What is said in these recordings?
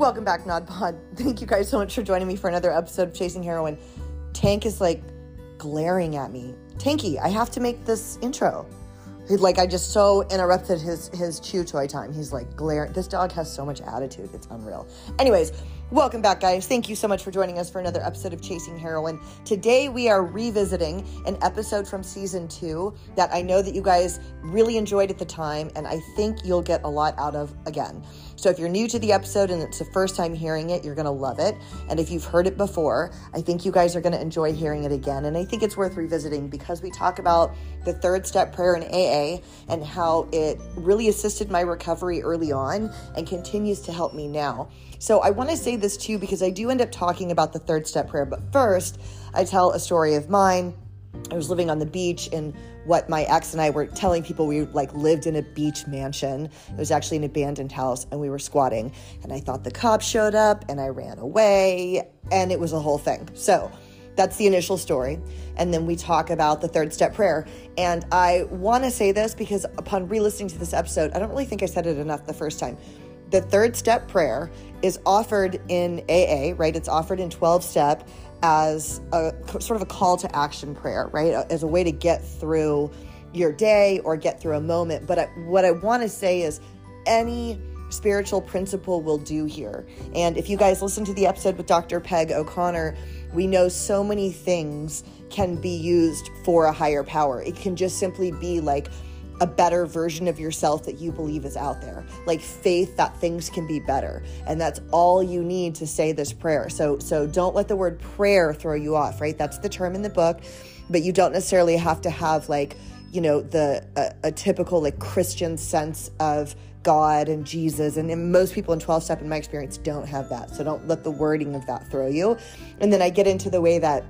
Welcome back, Nod Pod. Thank you guys so much for joining me for another episode of Chasing Heroine. Tank is like glaring at me. Tanky, I have to make this intro. He, like I just so interrupted his his chew toy time. He's like glaring. This dog has so much attitude. It's unreal. Anyways, welcome back, guys. Thank you so much for joining us for another episode of Chasing Heroine. Today we are revisiting an episode from season two that I know that you guys really enjoyed at the time, and I think you'll get a lot out of again. So if you're new to the episode and it's the first time hearing it, you're going to love it. And if you've heard it before, I think you guys are going to enjoy hearing it again. And I think it's worth revisiting because we talk about the third step prayer in AA and how it really assisted my recovery early on and continues to help me now. So I want to say this too because I do end up talking about the third step prayer. But first, I tell a story of mine. I was living on the beach and what my ex and I were telling people we like lived in a beach mansion. It was actually an abandoned house and we were squatting. And I thought the cops showed up and I ran away and it was a whole thing. So that's the initial story. And then we talk about the third step prayer. And I want to say this because upon re listening to this episode, I don't really think I said it enough the first time. The third step prayer is offered in AA, right? It's offered in 12 step as a sort of a call to action prayer, right? As a way to get through your day or get through a moment. But I, what I want to say is any spiritual principle will do here. And if you guys listen to the episode with Dr. Peg O'Connor, we know so many things can be used for a higher power. It can just simply be like, a better version of yourself that you believe is out there. Like faith that things can be better. And that's all you need to say this prayer. So so don't let the word prayer throw you off, right? That's the term in the book, but you don't necessarily have to have like, you know, the a, a typical like Christian sense of God and Jesus. And, and most people in 12 step in my experience don't have that. So don't let the wording of that throw you. And then I get into the way that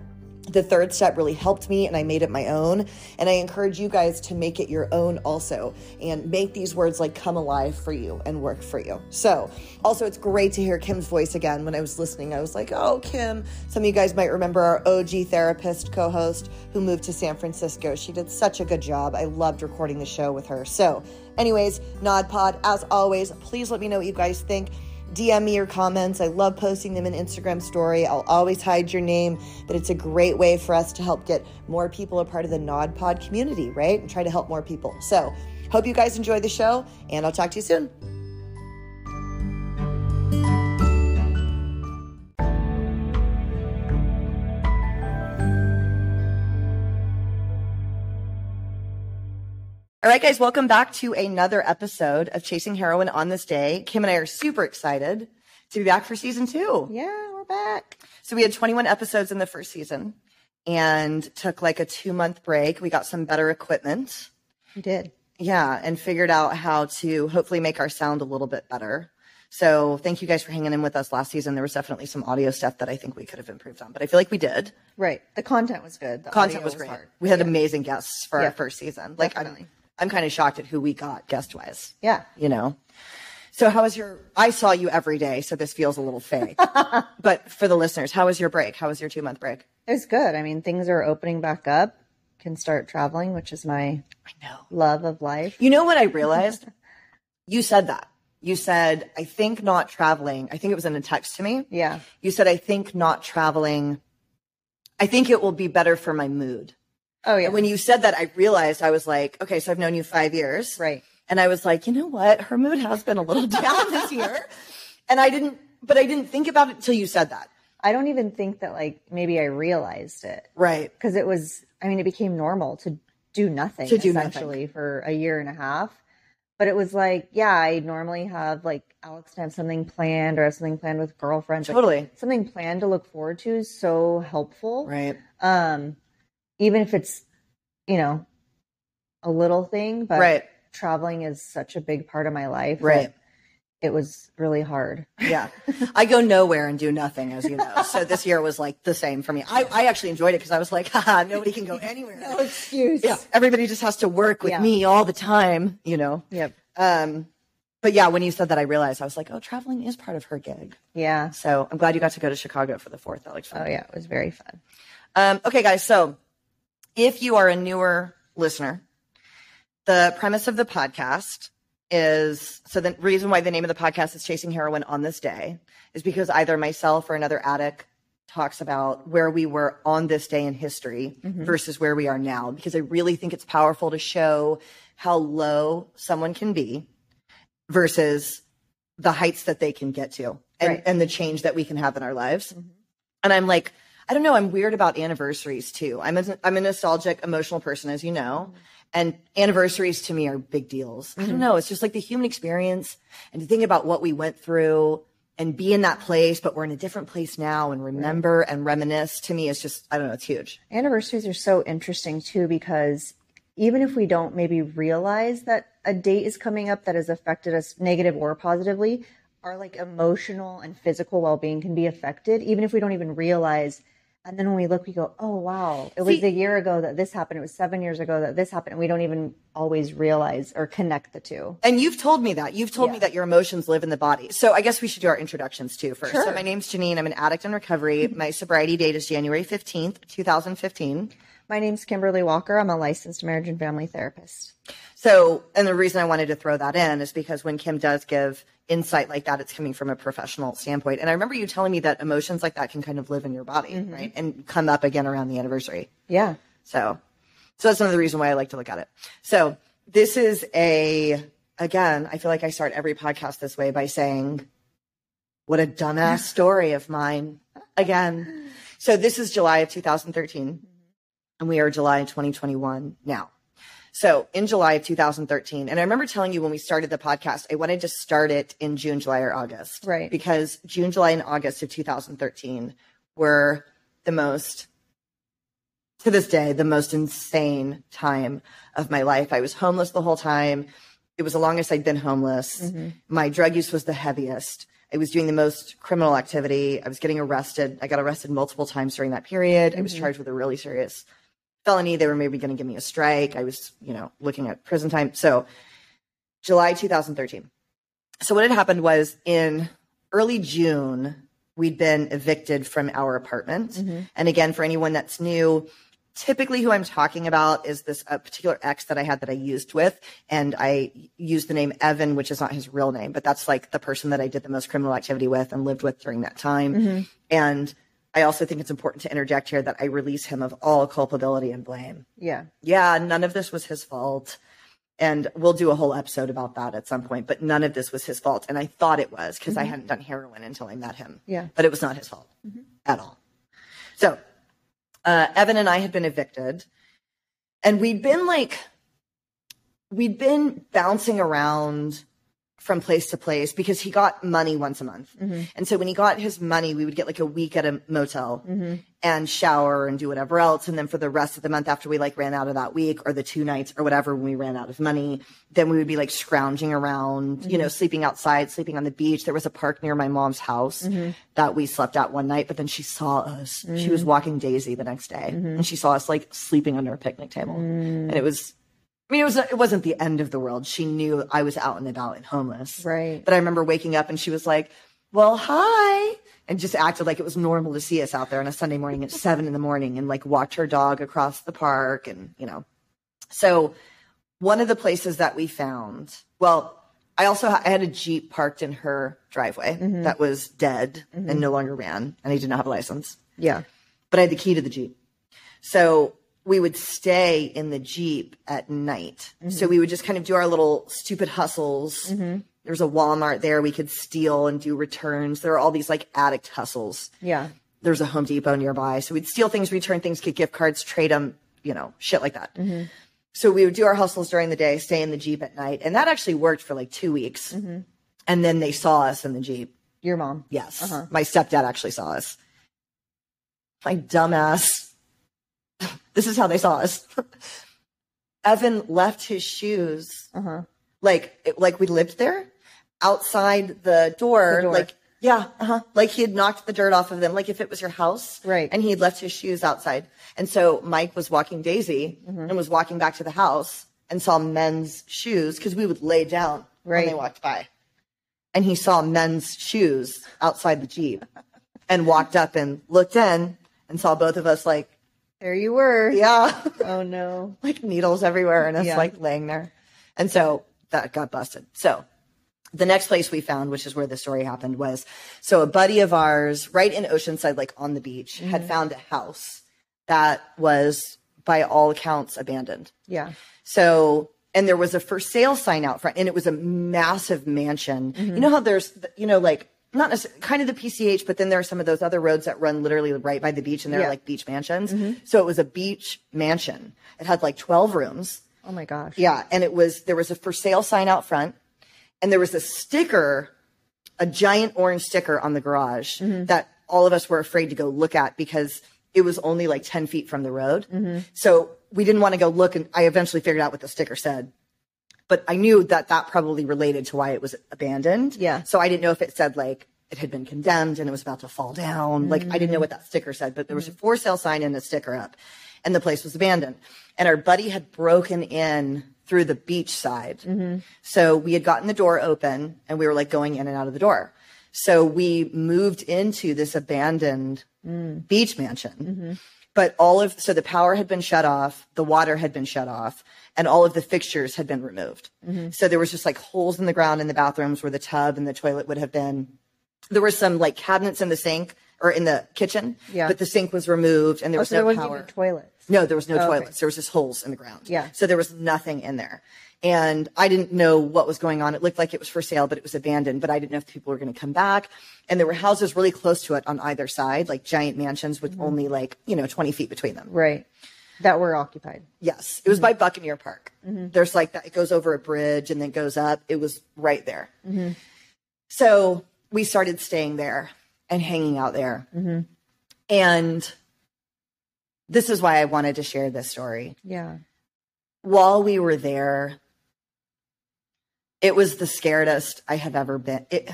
the third step really helped me and I made it my own. And I encourage you guys to make it your own also and make these words like come alive for you and work for you. So, also, it's great to hear Kim's voice again. When I was listening, I was like, oh, Kim. Some of you guys might remember our OG therapist co host who moved to San Francisco. She did such a good job. I loved recording the show with her. So, anyways, Nod Pod, as always, please let me know what you guys think. DM me your comments. I love posting them in Instagram story. I'll always hide your name, but it's a great way for us to help get more people a part of the Nod Pod community, right? And try to help more people. So, hope you guys enjoy the show, and I'll talk to you soon. All right, guys, welcome back to another episode of Chasing Heroine on this day. Kim and I are super excited to be back for season two. Yeah, we're back. So we had 21 episodes in the first season and took like a two month break. We got some better equipment. We did. Yeah, and figured out how to hopefully make our sound a little bit better. So thank you guys for hanging in with us last season. There was definitely some audio stuff that I think we could have improved on, but I feel like we did. Right. The content was good. The Content audio was great. hard. We had Yeah. amazing guests for Yeah. our first season. Like Definitely. I'm kind of shocked at who we got guest wise. Yeah. You know. So how was your? I saw you every day, so this feels a little fake. but for the listeners, how was your break? How was your two month break? It was good. I mean, things are opening back up. Can start traveling, which is my I know. love of life. You know what I realized? you said that. You said, I think not traveling. I think it was in a text to me. Yeah. You said, I think not traveling. I think it will be better for my mood. Oh yeah. And when you said that, I realized I was like, okay, so I've known you five years. right. And I was like, you know what? Her mood has been a little down this year. And I didn't, but I didn't think about it until you said that. I don't even think that like maybe I realized it Right. because it was. I mean, it became normal to do nothing To do nothing. for a year and a half. But it was like, yeah, I normally have like Alex to have something planned or have something planned with girlfriends. Like, Totally. something planned to look forward to is so helpful. Right. um even if it's you know a little thing but Right. traveling is such a big part of my life Right. it was really hard Yeah. I go nowhere and do nothing, as you know. So this year was like the same for me. I, I actually enjoyed it because I was like, haha, nobody can go anywhere. no excuse Yeah. Everybody just has to work with Yeah. me all the time, you know? yep Um, but yeah, when you said that, I realized I was like, oh, traveling is part of her gig. yeah So I'm glad you got to go to Chicago for the fourth. That looks fun. oh yeah it was very fun Um, okay, guys. So if you are a newer listener, the premise of the podcast is so the reason why the name of the podcast is Chasing Heroine on this day is because either myself or another addict talks about where we were on this day in history mm-hmm. versus where we are now. Because I really think it's powerful to show how low someone can be versus the heights that they can get to and, Right. and the change that we can have in our lives. Mm-hmm. And I'm like, I don't know, I'm weird about anniversaries too. I'm a, I'm a nostalgic, emotional person, as you know. And anniversaries to me are big deals. I don't mm-hmm. know. It's just like the human experience and to think about what we went through and be in that place, but we're in a different place now and remember and reminisce to me is just, I don't know, it's huge. Anniversaries are so interesting too because even if we don't maybe realize that a date is coming up that has affected us negative or positively, our like emotional and physical well-being can be affected even if we don't even realize and then when we look we go oh wow it was a year ago that this happened it was 7 years ago that this happened and we don't even always realize or connect the two And you've told me that. You've told me that your emotions live in the body. So I guess we should do our introductions too first. So Sure. my name's Jeannine. I'm an addict in recovery. Mm-hmm. My sobriety date is January 15th, 2015. My name's Kimberly Walker I'm a licensed marriage and family therapist So, and the reason I wanted to throw that in is because when Kim does give insight like that, it's coming from a professional standpoint. And I remember you telling me that emotions like that can kind of live in your body, mm-hmm. right? And come up again around the anniversary. yeah So, so that's another reason why I like to look at it. So this is a, again, I feel like I start every podcast this way by saying, what a dumbass story of mine again. So this is July of 2013 and we are July 2021 now. So in July of 2013, and I remember telling you when we started the podcast, I wanted to start it in June, July, or August. Right. Because June, July, and August of 2013 were the most to this day the most insane time of my life. I was homeless the whole time. It was the longest I'd been homeless. Mm-hmm. My drug use was the heaviest. I was doing the most criminal activity. I was getting arrested. I got arrested multiple times during that period. I was mm-hmm. charged with a really serious felony. They were maybe going to give me a strike. I was, you know, looking at prison time. So, July 2013. So, what had happened was in early June, we'd been evicted from our apartment. Mm-hmm. And again, for anyone that's new, typically who I'm talking about is this a particular ex that I had that I used with, and I used the name Evan, which is not his real name, but that's like the person that I did the most criminal activity with and lived with during that time. Mm-hmm. And I also think it's important to interject here that I release him of all culpability and blame. yeah Yeah, none of this was his fault. And we'll do a whole episode about that at some point, but none of this was his fault. And I thought it was because I hadn't done heroin until I met him. Yeah. But it was not his fault at all. So, uh, Evan and I had been evicted and we'd been like, we'd been bouncing around from place to place because he got money once a month. Mm-hmm. And so when he got his money, we would get like a week at a motel mm-hmm. and shower and do whatever else. And then for the rest of the month, after we like ran out of that week or the two nights or whatever, when we ran out of money, then we would be like scrounging around, you mm-hmm. know, sleeping outside, sleeping on the beach. There was a park near my mom's house that we slept at one night, but then she saw us. She was walking Daisy the next day and she saw us like sleeping under a picnic table. Mm. And it was, I mean, it was it wasn't the end of the world. She knew I was out and about and homeless. Right. But I remember waking up and she was like, "Well, hi," and just acted like it was normal to see us out there on a Sunday morning at seven in the morning and like watch her dog across the park and you know. So, one of the places that we found, well, I also I had a jeep parked in her driveway mm-hmm. that was dead and mm-hmm. no longer ran, and I did not have a license yeah but I had the key to the Jeep. So we would stay in the Jeep at night. So mm-hmm. we would just kind of do our little stupid hustles. Mm-hmm. There was a Walmart there we could steal and do returns. There are all these like addict hustles. yeah There's a Home Depot nearby. So we'd steal things, return things, get gift cards, trade them, you know, shit like that. Mm-hmm. So we would do our hustles during the day, stay in the Jeep at night. And that actually worked for like two weeks. And then they saw us in the Jeep. your mom Yes. Uh-huh. My stepdad actually saw us. My dumbass. This is how they saw us. Evan left his shoes uh-huh like like we lived there outside the door, The door. like yeah, uh-huh. Like he had knocked the dirt off of them, like if it was your house. Right. And he had left his shoes outside. And so Mike was walking Daisy Mm-hmm. and was walking back to the house and saw men's shoes because we would lay down when they walked by. And he saw men's shoes outside the Jeep and walked up and looked in and saw both of us like, there you were yeah, oh no like needles everywhere and us Yeah. like laying there. And so that got busted. So the next place we found, which is where the story happened, was so a buddy of ours, right in Oceanside, like on the beach, had mm-hmm. found a house that was, by all accounts, abandoned. Yeah. So, and there was a for sale sign out front, and it was a massive mansion. Mm-hmm. You know how there's, you know, like not necessarily kind of the PCH, but then there are some of those other roads that run literally right by the beach, and they're Yeah. like beach mansions. Mm-hmm. So it was a beach mansion. It had like 12 rooms. Oh my gosh. Yeah, and it was there was a for sale sign out front, and there was a sticker, a giant orange sticker on the garage mm-hmm. that all of us were afraid to go look at because it was only like ten feet from the road. Mm-hmm. So we didn't want to go look, and I eventually figured out what the sticker said. But I knew that that probably related to why it was abandoned. Yeah. So I didn't know if it said like it had been condemned and it was about to fall down. Like I didn't know mm. what that sticker said, but there was a mm. for sale sign and a sticker up, and the place was abandoned. And our buddy had broken in through the beach side. Mm-hmm. So we had gotten the door open and we were like going in and out of the door. So we moved into this abandoned mm. beach mansion. Mm-hmm. But all of so the power had been shut off, the water had been shut off, and all of the fixtures had been removed. Mm-hmm. So there was just like holes in the ground in the bathrooms where the tub and the toilet would have been. There were some like cabinets in the sink or in the kitchen, Yeah. but the sink was removed and there Oh, was so there no wasn't power. toilets. No, there was no Oh, okay. toilets. There was just holes in the ground. Yeah. So there was nothing in there. And I didn't know what was going on. It looked like it was for sale, but it was abandoned. But I didn't know if people were going to come back. And there were houses really close to it on either side, like giant mansions with mm-hmm. only like, you know, 20 feet between them. Right. That were occupied. Yes. It was mm-hmm. by Buccaneer Park. Mm-hmm. There's like that, it goes over a bridge and then goes up. It was right there. So we started staying there and hanging out there. And this is why I wanted to share this story. Yeah. while we were there, it was the scaredest I have ever been. It,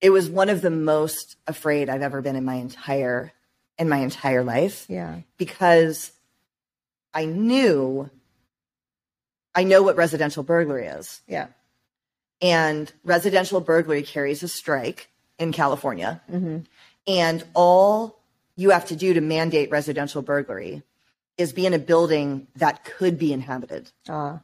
it was one of the most afraid I've ever been in my entire in my entire life Yeah. because I knew I know what residential burglary is. Yeah. And residential burglary carries a strike in California. And all you have to do to mandate residential burglary is be in a building that could be inhabited. Uh,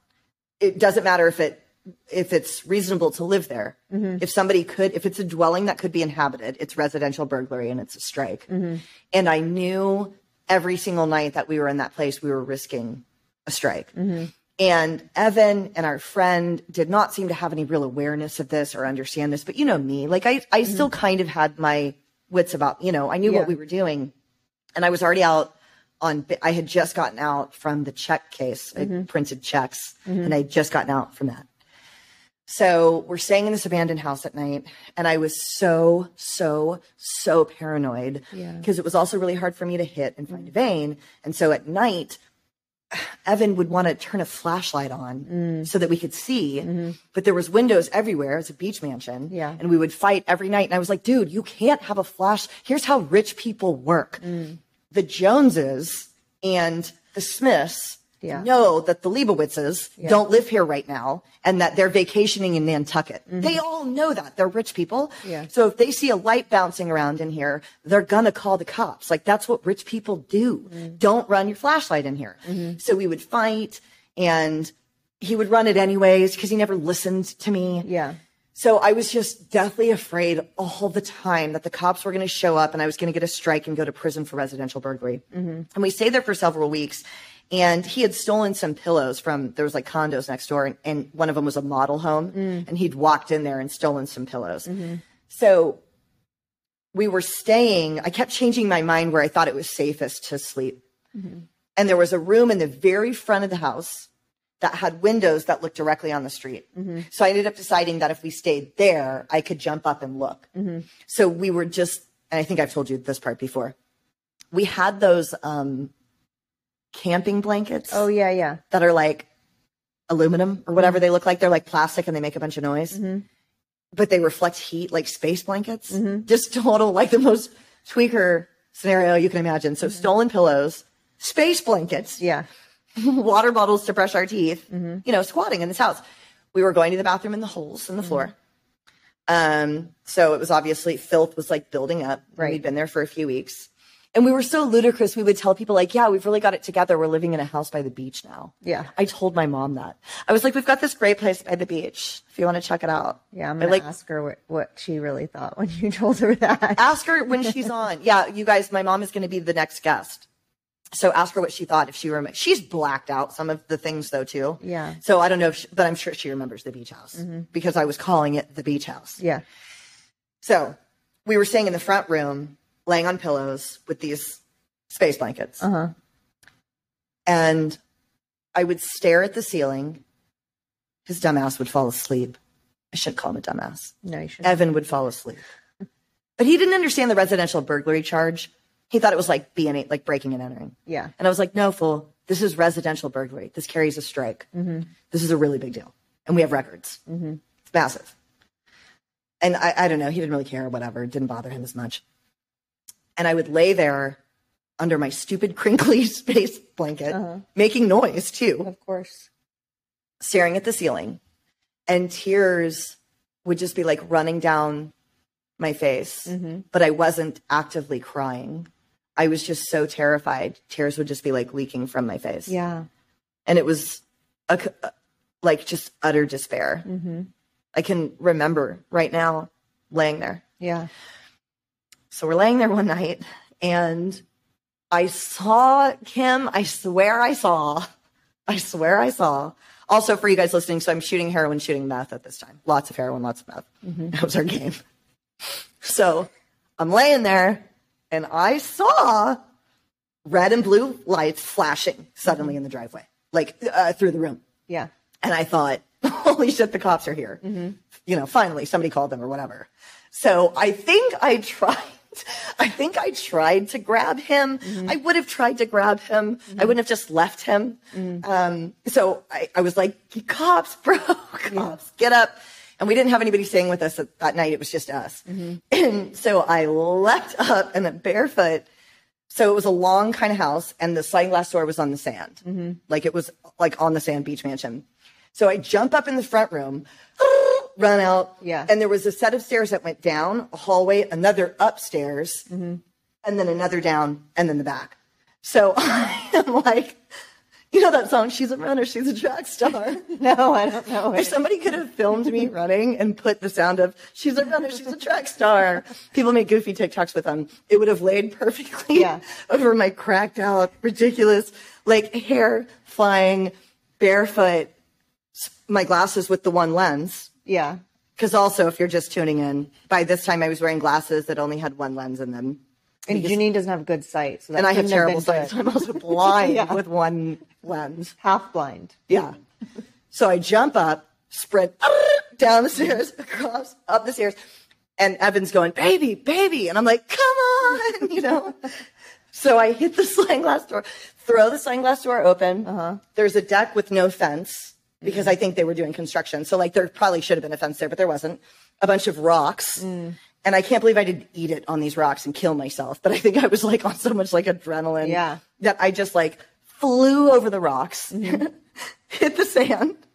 It doesn't matter if it if it's reasonable to live there. Mm-hmm. If somebody could, if it's a dwelling that could be inhabited, it's residential burglary and it's a strike. Mm-hmm. And I knew every single night that we were in that place, we were risking a strike. Mm-hmm. And Evan and our friend did not seem to have any real awareness of this or understand this. But you know me, like I, I still kind of had my wits about, you know, I knew Yeah. what we were doing. And I was already out on, I had just gotten out from the check case. I mm-hmm. printed checks mm-hmm. and I had just gotten out from that. So we're staying in this abandoned house at night, and I was so, so, so paranoid Yeah. because it was also really hard for me to hit and find a mm-hmm. vein. And so at night, Evan would want to turn a flashlight on mm. so that we could see, but there was windows everywhere. It's a beach mansion, Yeah. and we would fight every night. And I was like, "Dude, you can't have a flash. Here's how rich people work: mm. The Joneses and the Smiths." Yeah. know that the Leibowitzes don't live here right now and that they're vacationing in Nantucket. Mm-hmm. They all know that. They're rich people. Yeah. So if they see a light bouncing around in here, they're gonna call the cops. Like that's what rich people do. Mm-hmm. Don't run your flashlight in here. Mm-hmm. So we would fight and he would run it anyways because he never listened to me. yeah. So I was just deathly afraid all the time that the cops were going to show up and I was going to get a strike and go to prison for residential burglary. Mm-hmm. And we stayed there for several weeks. And he had stolen some pillows from there was like condos next door, and, and one of them was a model home, mm. and he'd walked in there and stolen some pillows. Mm-hmm. So we were staying. I kept changing my mind where I thought it was safest to sleep. Mm-hmm. And there was a room in the very front of the house that had windows that looked directly on the street. Mm-hmm. So I ended up deciding that if we stayed there, I could jump up and look. Mm-hmm. So we were just, and I think I've told you this part before. We had those um, camping blankets Oh yeah. Yeah. that are like aluminum or whatever mm-hmm. they look like. They're like plastic and they make a bunch of noise, but they reflect heat like space blankets. Just total, like the most tweaker scenario you can imagine. So stolen pillows, space blankets, Yeah. water bottles to brush our teeth, you know, squatting in this house. We were going to the bathroom in the holes in the floor. Um, so it was obviously filth was like building up. Right. We'd been there for a few weeks. And we were so ludicrous. We would tell people like, yeah, we've really got it together. We're living in a house by the beach now. Yeah. I told my mom that. I was like, we've got this great place by the beach. If you want to check it out. Yeah, I'm I gonna ask her what, what she really thought when you told her that. ask her when she's on. Yeah, you guys, my mom is going to be the next guest. So ask her what she thought if she remembers. She's blacked out some of the things though too. Yeah. So I don't know if, she, but I'm sure she remembers the beach house because I was calling it the beach house. Yeah. So we were staying in the front room, laying on pillows with these space blankets. Uh huh. And I would stare at the ceiling. His dumbass would fall asleep. I shouldn't call him a dumbass. No, you shouldn't. Evan would fall asleep. But he didn't understand the residential burglary charge. He thought it was like being like breaking and entering. Yeah. And I was like, no, fool. This is residential burglary. This carries a strike. Mm-hmm. This is a really big deal. And we have records. Mm-hmm. It's massive. And I, I don't know. He didn't really care, whatever. It didn't bother him as much. And I would lay there under my stupid crinkly space blanket, uh-huh. making noise too Of course. staring at the ceiling and tears would just be like running down my face mm-hmm. but i wasn't actively crying i was just so terrified tears would just be like leaking from my face Yeah. and it was a, like just utter despair mm-hmm. i can remember right now laying there Yeah. so we're laying there one night and I saw Kim. I swear I saw. I swear I saw. Also, for you guys listening, so I'm shooting heroin, shooting meth at this time. Lots of heroin, lots of meth. Mm-hmm. That was our game. So I'm laying there and I saw red and blue lights flashing suddenly mm-hmm. in the driveway, like uh, through the room. Yeah. And I thought, holy shit, the cops are here. Mm-hmm. You know, finally somebody called them or whatever. So I think I tried. I think I tried to grab him. Mm-hmm. I would have tried to grab him. I wouldn't have just left him. Um, so I, I was like, cops, bro, cops, get up. And we didn't have anybody staying with us that, that night. It was just us. Mm-hmm. And so I leapt up and then barefoot so it was a long kind of house, and the sliding glass door was on the sand, mm-hmm. like it was like on the sand beach mansion. So I jump up in the front room, run out, Yeah. and there was a set of stairs that went down a hallway, another upstairs, mm-hmm. and then another down, and then the back. So I'm like, you know that song, "She's a Runner, She's a Track Star." No, I don't know. If somebody could have filmed me running and put the sound of "She's a runner, she's a track star," people make goofy TikToks with them. It would have laid perfectly Yeah. over my cracked out, ridiculous, like hair flying, barefoot, my glasses with the one lens. Yeah. Because also, if you're just tuning in, by this time I was wearing glasses that only had one lens in them, And Jeannine doesn't have good sight. So that and I have terrible sight. So I'm also blind Yeah. with one lens. Half blind. Yeah. So I jump up, sprint down the stairs, across, up the stairs, and Evan's going, baby, baby. And I'm like, come on, you know? So I hit the sliding glass door, throw the sliding glass door open. Uh-huh. There's a deck with no fence because mm. I think they were doing construction. So like there probably should have been a fence there, but there wasn't. A bunch of rocks. Mm. And I can't believe I didn't eat it on these rocks and kill myself. But I think I was like on so much like adrenaline Yeah. that I just like flew over the rocks, mm-hmm. hit the sand.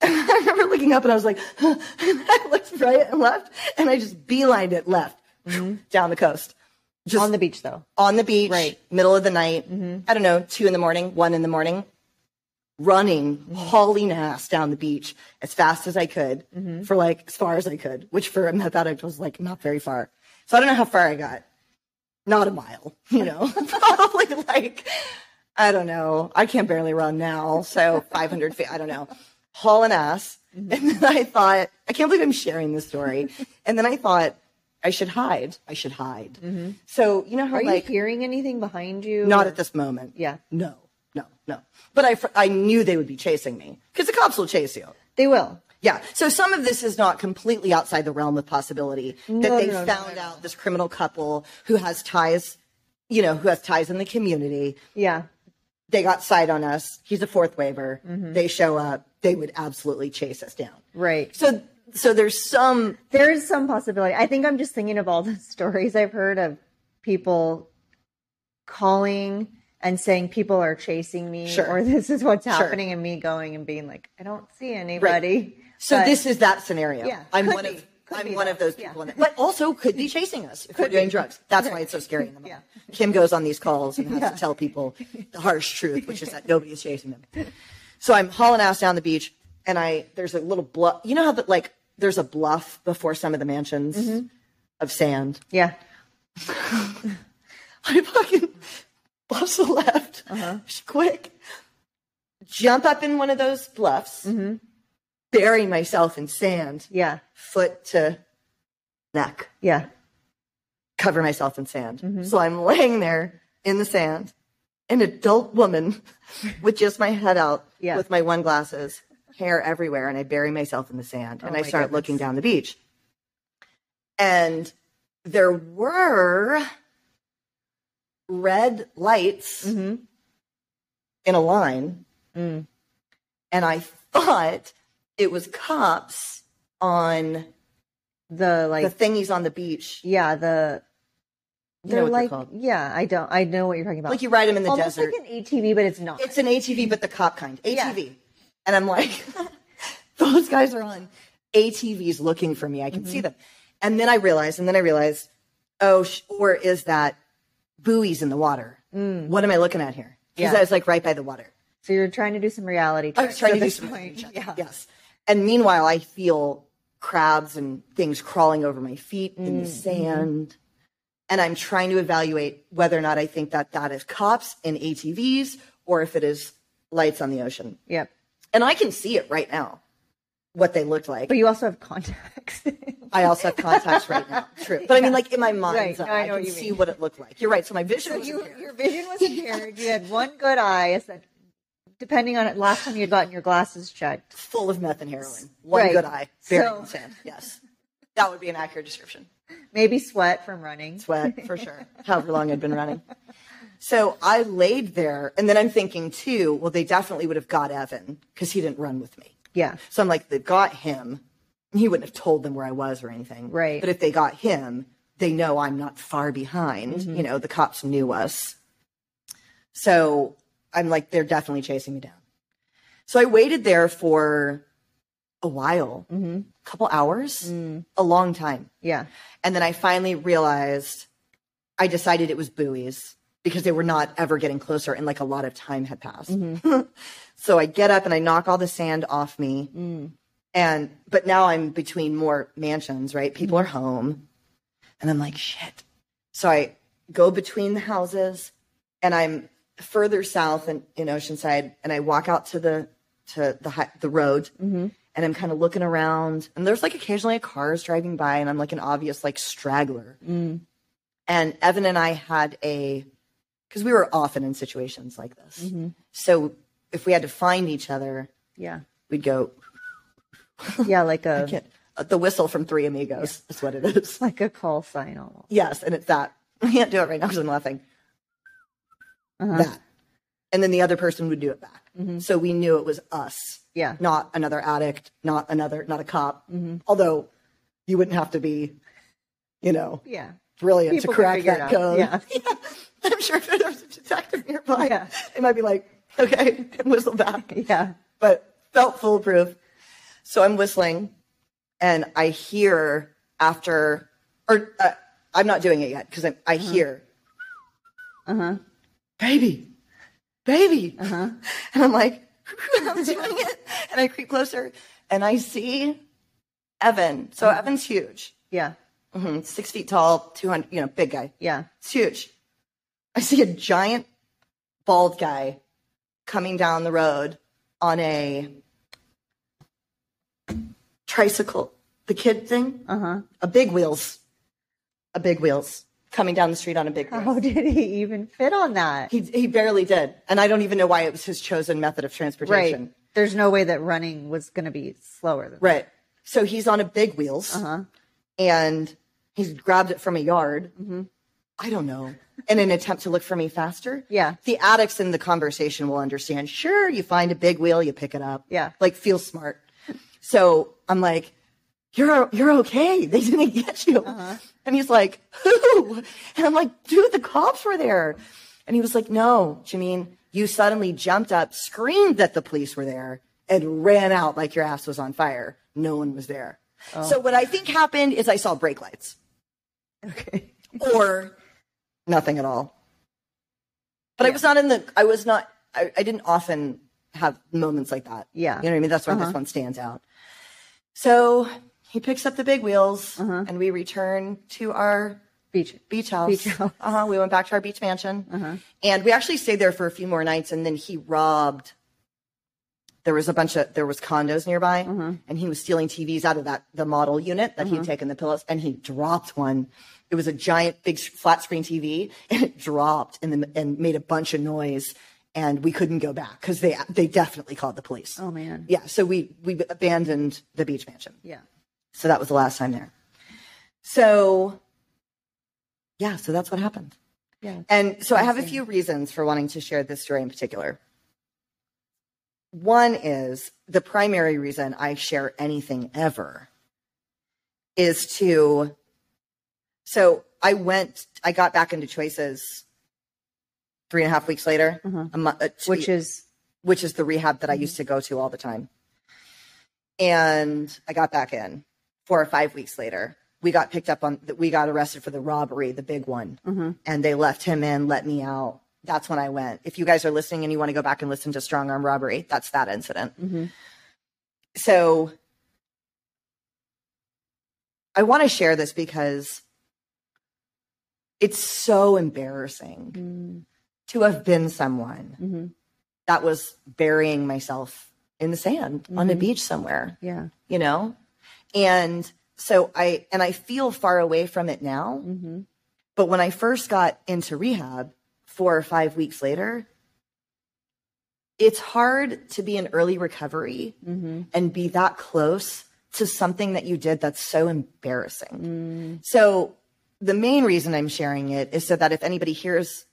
And I remember looking up and I was like, and I looked right and left, and I just beelined it left mm-hmm. down the coast. Just On the beach, though. on the beach, Right. middle of the night. Mm-hmm. I don't know, two in the morning, one in the morning, running, hauling ass down the beach as fast as I could for like as far as I could, which for a meth addict was like not very far. So I don't know how far I got. Not a mile, you know, probably like, I don't know. I can't barely run now. So 500 feet, I don't know. Hauling ass. Mm-hmm. And then I thought, I can't believe I'm sharing this story. And then I thought, I should hide. I should hide. Mm-hmm. So, you know how Are like, you hearing anything behind you? not or- at this moment. Yeah. No, no, no. But I, I knew they would be chasing me because the cops will chase you. They will. Yeah. So some of this is not completely outside the realm of possibility that they no, no, found no, no. out this criminal couple who has ties, you know, who has ties in the community. Yeah. They got sight on us. He's a fourth waiver. Mm-hmm. They show up. They would absolutely chase us down. Right. So, so there's some There is some possibility. I think I'm just thinking of all the stories I've heard of people calling and saying people are chasing me Sure. or this is what's happening and me going and being like, I don't see anybody. So But- this is that scenario. Yeah, I'm one be. of I'm one of those Yeah. people, in it. but also could be chasing us if we're doing drugs. That's why it's so scary in the moment. Kim goes on these calls and has to tell people the harsh truth, which is that nobody is chasing them. So I'm hauling ass down the beach, and I there's a little bluff. You know how that like there's a bluff before some of the mansions mm-hmm. of sand. Yeah. I fucking bustle left, uh-huh. quick, jump up in one of those bluffs, mm-hmm. Bury myself in sand, Yeah. foot to neck, Yeah. cover myself in sand. So I'm laying there in the sand, an adult woman with just my head out, Yeah. with my one glasses, hair everywhere, and I bury myself in the sand and Oh I start goodness. looking down the beach. And there were red lights Mm-hmm. in a line. Mm. And I thought it was cops on The like. the thingies on the beach. yeah. The. You They're what they're like. Yeah. I don't. I know what you're talking about. Like you ride them in the Almost desert. like an ATV, but it's not. it's an ATV, but the cop kind. Yeah. ATV. And I'm like, those guys are on ATVs looking for me. I can Mm-hmm. see them. And then I realized, and then I realized, oh, sh- or is that buoys in the water? What am I looking at here? Because Mm. Yeah. I was like right by the water. so you're trying to do some reality. I was trying to do some point. Yeah. Yes. And meanwhile, I feel crabs and things crawling over my feet in the Mm-hmm. sand. And I'm trying to evaluate whether or not I think that that is cops in ATVs or if it is lights on the ocean. Yep. And I can see it right now, what they looked like. But you also have contacts. I also have contacts right now. True. But I mean, like in my mind's Right. eye, I I, what can you see mean. what it looked like. You're right. So my vision So was you, your vision was impaired. You had one good eye. Depending on it, last time you had gotten your glasses checked. full of meth and heroin. One Right. good eye. Buried So-. Yes. That would be an accurate description. Maybe sweat from running. sweat for sure. However long I'd been running. So I laid there, and then I'm thinking too. Well, they definitely would have got Evan because he didn't run with me. Yeah. So I'm like, they've got him. He wouldn't have told them where I was or anything. Right. But if they got him, they know I'm not far behind. Mm-hmm. You know, the cops knew us. So I'm like, they're definitely chasing me down. So I waited there for a while, Mm-hmm. a couple hours, Mm. a long time. Yeah. And then I finally realized I decided it was buoys because they were not ever getting closer and like a lot of time had passed. so I get up and I knock all the sand off me. And, but now I'm between more mansions, right? People are home. And I'm like, shit. So I go between the houses and I'm further south in, in Oceanside and I walk out to the, to the, the road mm-hmm. and I'm kind of looking around and there's like occasionally a cars driving by and I'm like an obvious like straggler. Mm. And Evan and I had a, because we were often in situations like this. Mm-hmm. So if we had to find each other, Yeah. we'd go, Yeah. Like a, uh, the whistle from Three Amigos is what it is. like a call sign almost. Yes, and it's that. I can't do it right now because I'm laughing. That. And then the other person would do it back. So we knew it was us. Yeah. Not another addict, not another, not a cop. Although you wouldn't have to be, you know, Yeah. brilliant People to crack that code. Yeah. I'm sure if there was a detective nearby, Yeah. they might be like, okay, and whistle back. Yeah. But felt foolproof. So I'm whistling and I hear after, or uh, I'm not doing it yet because I, I hear, Uh huh. Baby, baby. Uh-huh. And I'm like, I'm doing it. And I creep closer and I see Evan. So Uh-huh. Evan's huge, Yeah. Mhm, six feet tall, 200, you know, big guy. Yeah. It's huge. I see a giant bald guy coming down the road on a tricycle, the kid thing, Uh huh. a big wheels, a big wheels coming down the street on a big wheel. How did he even fit on that? He, he barely did. And I don't even know why it was his chosen method of transportation. Right. There's no way that running was going to be slower than Right. So he's on a big wheels Uh huh. and he's grabbed it from a yard. Mm-hmm. I don't know. In an attempt to look for me faster. Yeah. The addicts in the conversation will understand. Sure, you find a big wheel, you pick it up. Yeah. Like feel smart. So I'm like, you're you're okay. They didn't get you. Uh-huh. And he's like, who? And I'm like, dude, the cops were there. And he was like, no, Jameen, you suddenly jumped up, screamed that the police were there, and ran out like your ass was on fire. No one was there. So what I think happened is I saw brake lights Okay. or nothing at all. But I was not in the, I was not, I, I didn't often have moments like that. Yeah. You know what I mean? That's why Uh-huh. this one stands out. So he picks up the big wheels Uh-huh. and we return to our Beach. beach house. Beach house. Uh-huh. We went back to our beach mansion. Uh-huh. And we actually stayed there for a few more nights and then he robbed there was a bunch of there was condos nearby Uh-huh. and he was stealing TVs out of that the model unit that he'd taken the pillows and he dropped one. It was a giant big flat screen TV and it dropped and then and made a bunch of noise and we couldn't go back because they they definitely called the police. Oh man. Yeah, so we we abandoned the beach mansion. Yeah. So that was the last time there. So, yeah, so that's what happened. Yeah. And so I have a few reasons for wanting to share this story in particular. One is the primary reason I share anything ever is to. So I went, I got back into choices three and a half weeks later, a month, uh, Which be- is which is the rehab that I used to go to all the time. And I got back in four or five weeks later. We got picked up on, we got arrested for the robbery, the big one. Mm-hmm. And they left him in, let me out. That's when I went. If you guys are listening and you want to go back and listen to Strong Arm Robbery, that's that incident. Mm-hmm. So I want to share this because it's so embarrassing mm. to have been someone mm-hmm. that was burying myself in the sand on a beach somewhere, yeah. you know? And so I, and I feel far away from it now. Mm-hmm. But when I first got into rehab four or five weeks later, it's hard to be in early recovery mm-hmm. and be that close to something that you did that's so embarrassing. Mm. So the main reason I'm sharing it is so that if anybody hears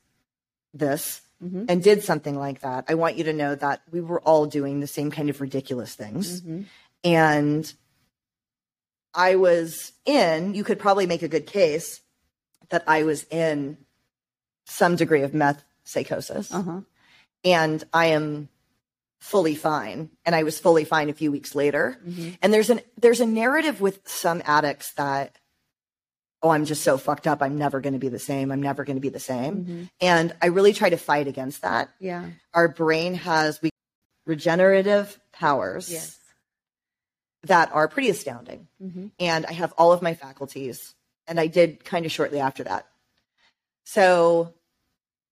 this mm-hmm. and did something like that, I want you to know that we were all doing the same kind of ridiculous things. And I was in, you could probably make a good case that I was in some degree of meth psychosis. Uh-huh. And I am fully fine. And I was fully fine a few weeks later. Mm-hmm. And there's an there's a narrative with some addicts that oh, I'm just so fucked up. I'm never going to be the same. I'm never going to be the same. Mm-hmm. And I really try to fight against that. Yeah. Our brain has we, regenerative powers Yes. That are pretty astounding. Mm-hmm. And I have all of my faculties. And I did kind of shortly after that. So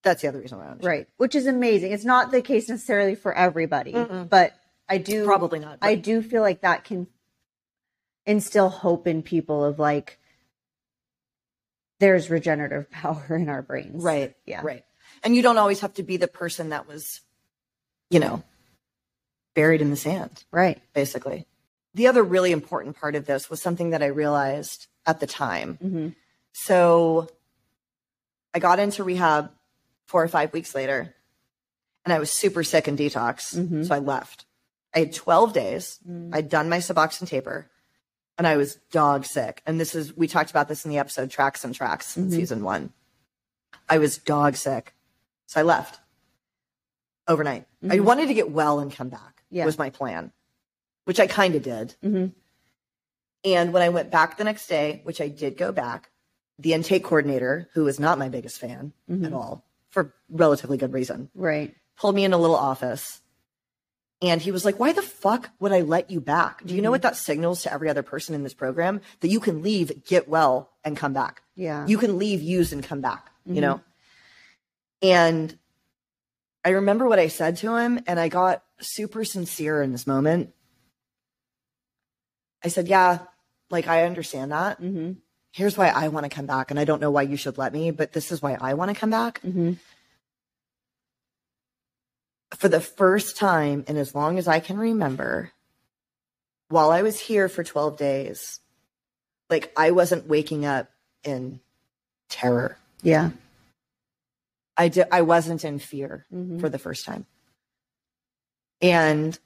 that's the other reason why I wanted to Right. Which is amazing. It's not the case necessarily for everybody, but I do Probably not, but- I do feel like that can instill hope in people of like there's regenerative power in our brains. Right. Yeah. Right. And you don't always have to be the person that was, you know, buried in the sand, Right. basically. The other really important part of this was something that I realized at the time. Mm-hmm. So I got into rehab four or five weeks later, and I was super sick in detox. Mm-hmm. So I left. I had 12 days. Mm. I'd done my Suboxone taper, and I was dog sick. And this is, we talked about this in the episode Tracks and Tracks Mm-hmm. in season one. I was dog sick. So I left overnight. I wanted to get well and come back, Mm-hmm. Yeah. was my plan, which I kind of did. Mhm. And when I went back the next day, which I did go back, the intake coordinator, who is not my biggest fan Mm-hmm. at all, for relatively good reason, Right. pulled me in a little office. And he was like, Why the fuck would I let you back? Do you know what that signals to every other person in this program? That you can leave, get well, and come back. Yeah. You can leave, use, and come back, you know? And I remember what I said to him, and I got super sincere in this moment. I said, Yeah, like I understand that. mm-hmm. Here's why I want to come back, and I don't know why you should let me, but this is why I want to come back. Mm-hmm. For the first time in as long as I can remember, while I was here for 12 days, like I wasn't waking up in terror. Yeah. I did, I wasn't in fear Mhm. for the first time. And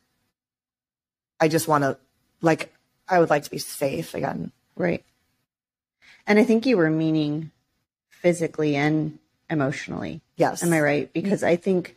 I just want to like I would like to be safe again. Right. And I think you were meaning physically and emotionally. Yes. Am I right? Because I think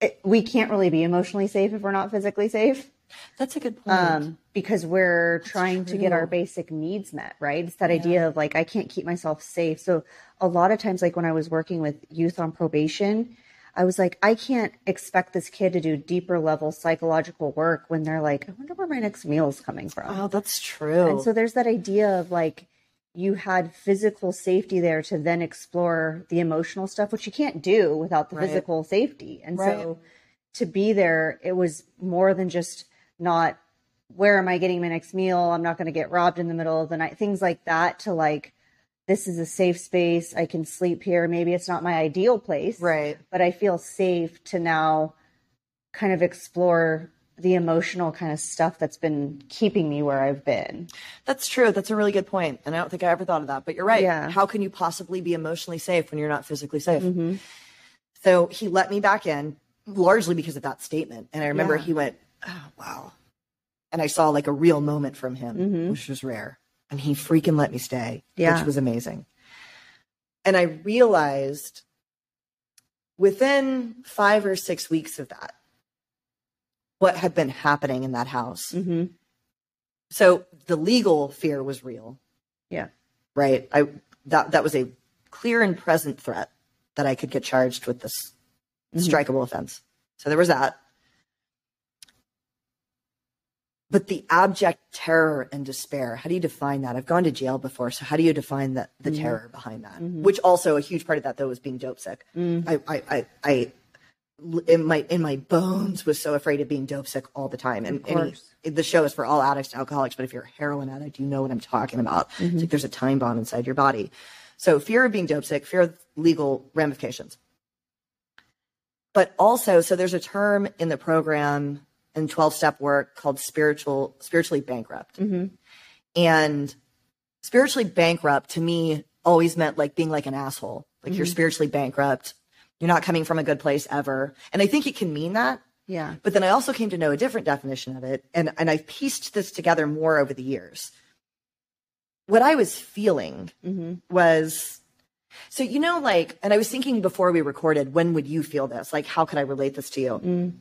it, we can't really be emotionally safe if we're not physically safe. That's a good point. um, because we're trying to get our basic needs met, right? It's that idea of like, I can't keep myself safe. So a lot of times, like when I was working with youth on probation, I was like, I can't expect this kid to do deeper level psychological work when they're like, I wonder where my next meal is coming from. oh, that's true. And so there's that idea of like, you had physical safety there to then explore the emotional stuff, which you can't do without the Right. physical safety. And Right. so to be there, it was more than just not where am I getting my next meal? I'm not going to get robbed in the middle of the night. Things like that to like, this is a safe space. I can sleep here. Maybe it's not my ideal place, right. but I feel safe to now kind of explore the emotional kind of stuff that's been keeping me where I've been. That's true. That's a really good point. And I don't think I ever thought of that, but you're right. Yeah. How can you possibly be emotionally safe when you're not physically safe? So he let me back in largely because of that statement. And I remember Yeah. he went, Oh, wow. And I saw like a real moment from him, Mhm. which was rare. And he freaking let me stay, Yeah. which was amazing. And I realized within five or six weeks of that, what had been happening in that house. Mm-hmm. So the legal fear was real, Yeah. right? I that that was a clear and present threat that I could get charged with this Mhm. strikeable offense. So there was that. But the abject terror and despair, how do you define that? I've gone to jail before, so how do you define that the Mhm. terror behind that? Mhm. Which also a huge part of that though was being dope sick. Mm. I, I, I, I, in my in my bones was so afraid of being dope sick all the time. And, and the show is for all addicts and alcoholics, but if you're a heroin addict, you know what I'm talking about. Mm-hmm. It's like there's a time bomb inside your body. So fear of being dope sick, fear of legal ramifications. But also, so there's a term in the program in 12 step work called spiritual, spiritually bankrupt. Mhm. And spiritually bankrupt to me always meant like being like an asshole. Like you're spiritually bankrupt. You're not coming from a good place ever. And I think it can mean that. Yeah. But then I also came to know a different definition of it. And, and I've pieced this together more over the years. What I was feeling Mm-hmm. was so, you know, like, and I was thinking before we recorded, when would you feel this? Like, how could I relate this to you? Mm.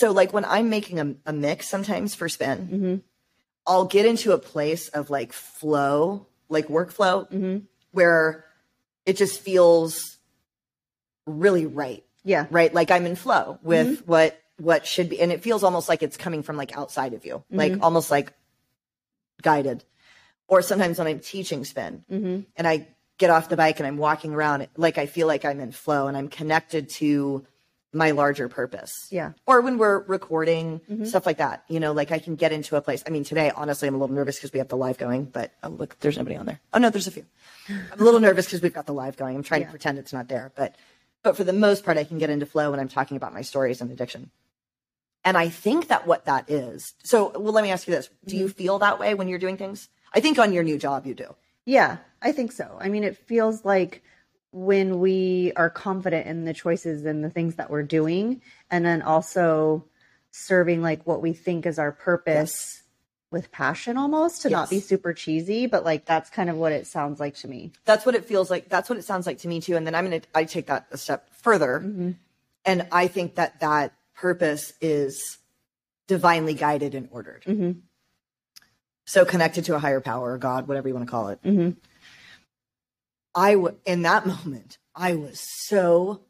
So, like, when I'm making a, a mix sometimes for spin, Mm-hmm. I'll get into a place of like flow, like workflow, Mm-hmm. where it just feels really right. Yeah. right like i'm in flow with what what should be and it feels almost like it's coming from like outside of you like almost like guided or sometimes when i'm teaching spin Mm-hmm. and i get off the bike and i'm walking around like i feel like i'm in flow and i'm connected to my larger purpose. Yeah. or when we're recording mm-hmm. stuff like that you know like i can get into a place i mean today honestly i'm a little nervous because we have the live going but oh look there's nobody on there. Oh no there's a few. I'm a little nervous because we've got the live going. I'm trying Yeah. to pretend it's not there but but for the most part i can get into flow when i'm talking about my stories and addiction. And i think that what that is so well let me ask you this. Do you mm-hmm. feel that way when you're doing things? I think on your new job you do. Yeah, I think so. I mean, it feels like when we are confident in the choices and the things that we're doing, and then also serving like what we think is our purpose with passion almost to not be super cheesy, but like that's kind of what it sounds like to me. that's what it feels like that's what it sounds like to me too and then i'm gonna i take that a step further and i think that that purpose is divinely guided and ordered Mhm. so connected to a higher power god whatever you want to call it Mhm. I w- in that moment i was so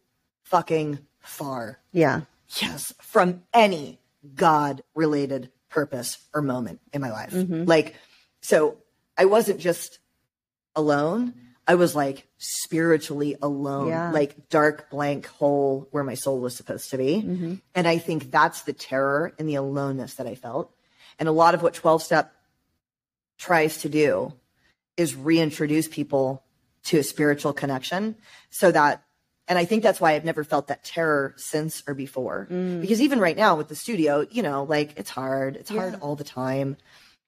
fucking far. Yeah. yes from any god related purpose or moment in my life. Mm-hmm. Like so i wasn't just alone. I was like spiritually alone. Yeah. like dark blank hole where my soul was supposed to be. Mm-hmm. And i think that's the terror and the aloneness that i felt. And a lot of what 12 step tries to do is reintroduce people to a spiritual connection so that and I think that's why I've never felt that terror since or before. Mm. Because even right now with the studio, you know, like it's hard. It's hard all the time.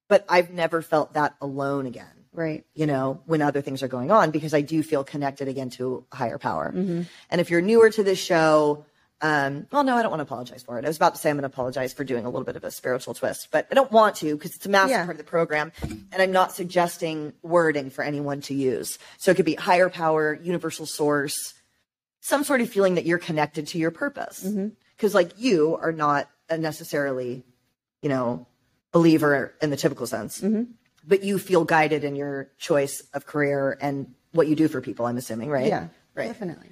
But I've never felt that alone again, Right. you know, when other things are going on because I do feel connected again to higher power. Mm-hmm. And if you're newer to this show, um, well, no, I don't want to apologize for it. I was about to say I'm going to apologize for doing a little bit of a spiritual twist, but I don't want to because it's a massive Yeah. part of the program. And I'm not suggesting wording for anyone to use. So it could be higher power, universal source, some sort of feeling that you're connected to your purpose. Because, like, you are not a necessarily you know, believer in the typical sense, Mm-hmm. but you feel guided in your choice of career and what you do for people, I'm assuming, right? Yeah, Right. definitely.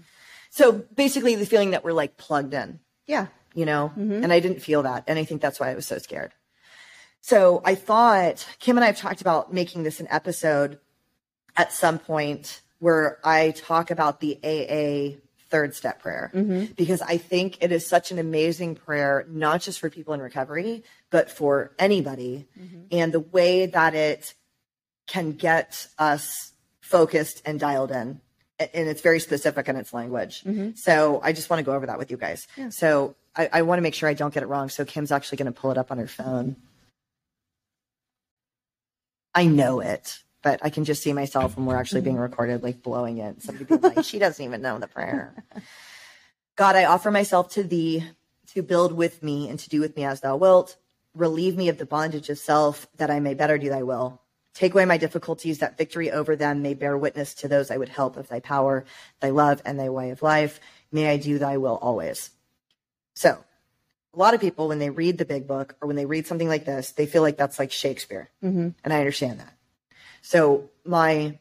So basically, the feeling that we're like plugged in, Yeah. you know, Mm-hmm. and I didn't feel that. And I think that's why I was so scared. So I thought Kim and I have talked about making this an episode at some point where I talk about the AA third step prayer Mm-hmm. because I think it is such an amazing prayer, not just for people in recovery, but for anybody. Mm-hmm. And the way that it can get us focused and dialed in. And it's very specific in its language. Mm-hmm. So I just want to go over that with you guys. So I, I want to make sure I don't get it wrong. So Kim's actually going to pull it up on her phone. I know it, but I can just see myself when we're actually being recorded, like blowing it. Somebody being like, she doesn't even know the prayer. God, I offer myself to thee to build with me and to do with me as thou wilt. Relieve me of the bondage of self that I may better do thy will. Take away my difficulties that victory over them may bear witness to those I would help of thy power, thy love, and thy way of life. May I do thy will always. So, a lot of people, when they read the big book or when they read something like this, they feel like that's like Shakespeare. Mm-hmm. And I understand that. So, my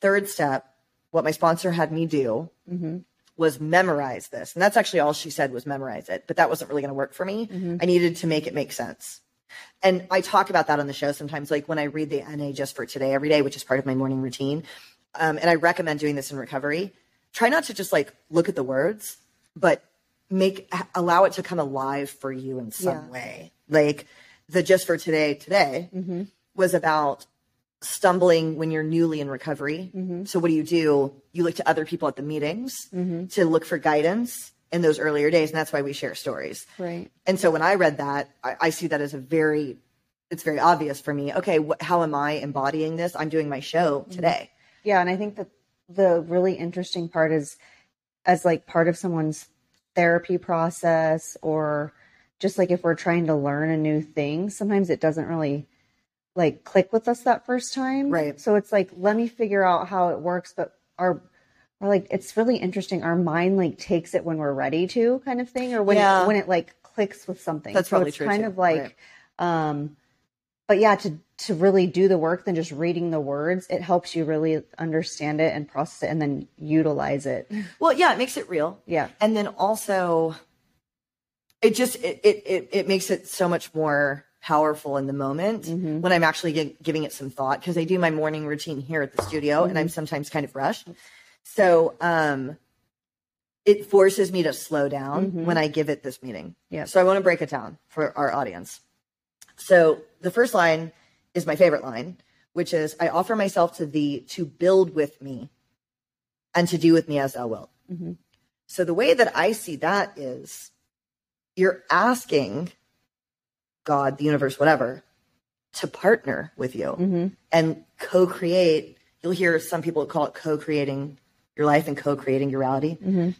third step, what my sponsor had me do mm-hmm. was memorize this. And that's actually all she said was memorize it. But that wasn't really going to work for me. Mm-hmm. I needed to make it make sense. And I talk about that on the show sometimes, like when I read the NA just for today every day, which is part of my morning routine. Um, and I recommend doing this in recovery. Try not to just like look at the words, but make allow it to come alive for you in some Yeah. way. Like the just for today today mm-hmm. was about stumbling when you're newly in recovery. Mm-hmm. So what do you do? You look to other people at the meetings mm-hmm. to look for guidance in those earlier days, and that's why we share stories. Right. And so when I read that, I, I see that as a very, it's very obvious for me. Okay, wh- how am I embodying this? I'm doing my show mm-hmm. today. Yeah, and I think that the really interesting part is as like part of someone's therapy process or just like if we're trying to learn a new thing, sometimes it doesn't really like click with us that first time. Right. So it's like let me figure out how it works, but our or like it's really interesting. Our mind like takes it when we're ready to kind of thing or when Yeah. it, when it like clicks with something. That's so probably it's true, kind too. of like Right. um but yeah to to really do the work than just reading the words it helps you really understand it and process it and then utilize it Well, yeah, it makes it real. yeah And then also, it just it it it, it makes it so much more powerful in the moment when I'm actually gi- giving it some thought because I do my morning routine here at the studio and I'm sometimes kind of rushed. So, um, it forces me to slow down mm-hmm. when I give it this meaning. Yeah. So I want to break it down for our audience. So the first line is my favorite line, which is I offer myself to thee to build with me and to do with me as thou wilt. Mm-hmm. So the way that I see that is you're asking God, the universe, whatever, to partner with you mm-hmm. and co create. You'll hear some people call it co creating your life and co creating your reality. Mm-hmm.